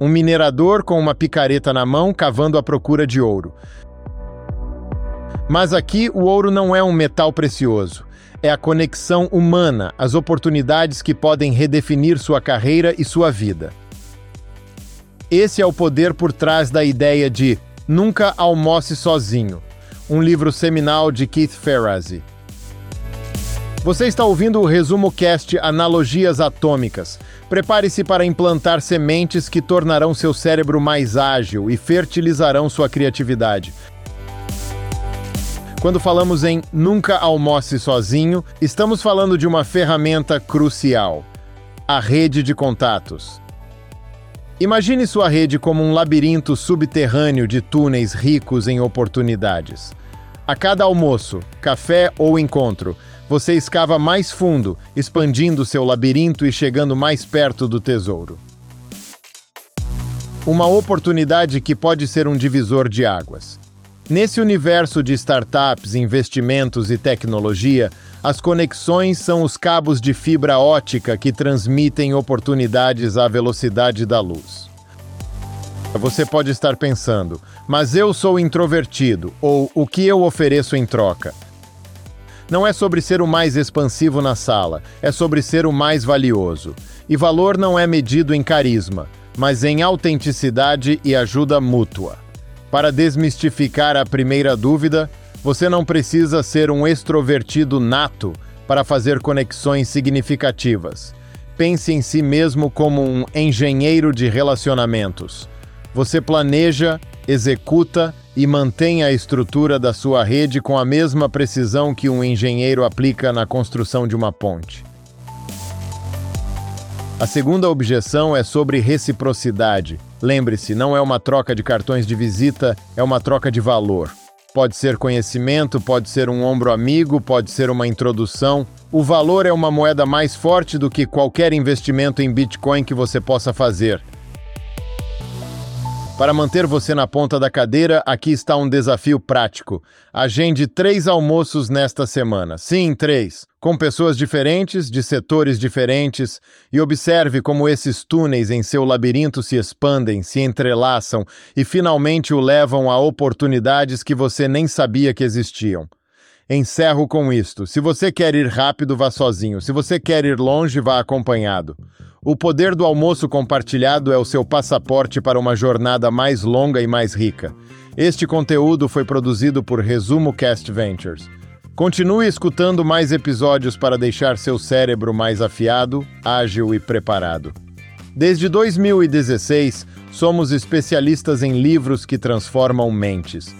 Um minerador com uma picareta na mão cavando à procura de ouro. Mas aqui o ouro não é um metal precioso. É a conexão humana, as oportunidades que podem redefinir sua carreira e sua vida. Esse é o poder por trás da ideia de Nunca Almoce Sozinho, um livro seminal de Keith Ferrazzi. Você está ouvindo o resumo cast Analogias Atômicas. Prepare-se para implantar sementes que tornarão seu cérebro mais ágil e fertilizarão sua criatividade. Quando falamos em nunca almoce sozinho, estamos falando de uma ferramenta crucial: a rede de contatos. Imagine sua rede como um labirinto subterrâneo de túneis ricos em oportunidades. A cada almoço, café ou encontro, você escava mais fundo, expandindo seu labirinto e chegando mais perto do tesouro. Uma oportunidade que pode ser um divisor de águas. Nesse universo de startups, investimentos e tecnologia, as conexões são os cabos de fibra ótica que transmitem oportunidades à velocidade da luz. Você pode estar pensando, mas eu sou introvertido, ou o que eu ofereço em troca? Não é sobre ser o mais expansivo na sala, é sobre ser o mais valioso. E valor não é medido em carisma, mas em autenticidade e ajuda mútua. Para desmistificar a primeira dúvida, você não precisa ser um extrovertido nato para fazer conexões significativas. Pense em si mesmo como um engenheiro de relacionamentos. Você planeja, executa e mantém a estrutura da sua rede com a mesma precisão que um engenheiro aplica na construção de uma ponte. A segunda objeção é sobre reciprocidade. Lembre-se, não é uma troca de cartões de visita, é uma troca de valor. Pode ser conhecimento, pode ser um ombro amigo, pode ser uma introdução. O valor é uma moeda mais forte do que qualquer investimento em Bitcoin que você possa fazer. Para manter você na ponta da cadeira, aqui está um desafio prático. Agende três almoços nesta semana. Sim, três. Com pessoas diferentes, de setores diferentes, e observe como esses túneis em seu labirinto se expandem, se entrelaçam e finalmente o levam a oportunidades que você nem sabia que existiam. Encerro com isto. Se você quer ir rápido, vá sozinho. Se você quer ir longe, vá acompanhado. O poder do almoço compartilhado é o seu passaporte para uma jornada mais longa e mais rica. Este conteúdo foi produzido por Resumo Cast Ventures. Continue escutando mais episódios para deixar seu cérebro mais afiado, ágil e preparado. Desde 2016, somos especialistas em livros que transformam mentes.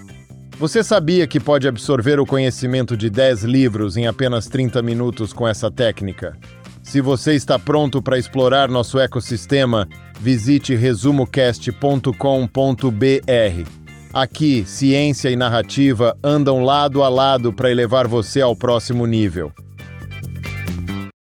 Você sabia que pode absorver o conhecimento de 10 livros em apenas 30 minutos com essa técnica? Se você está pronto para explorar nosso ecossistema, visite resumocast.com.br. Aqui, ciência e narrativa andam lado a lado para elevar você ao próximo nível.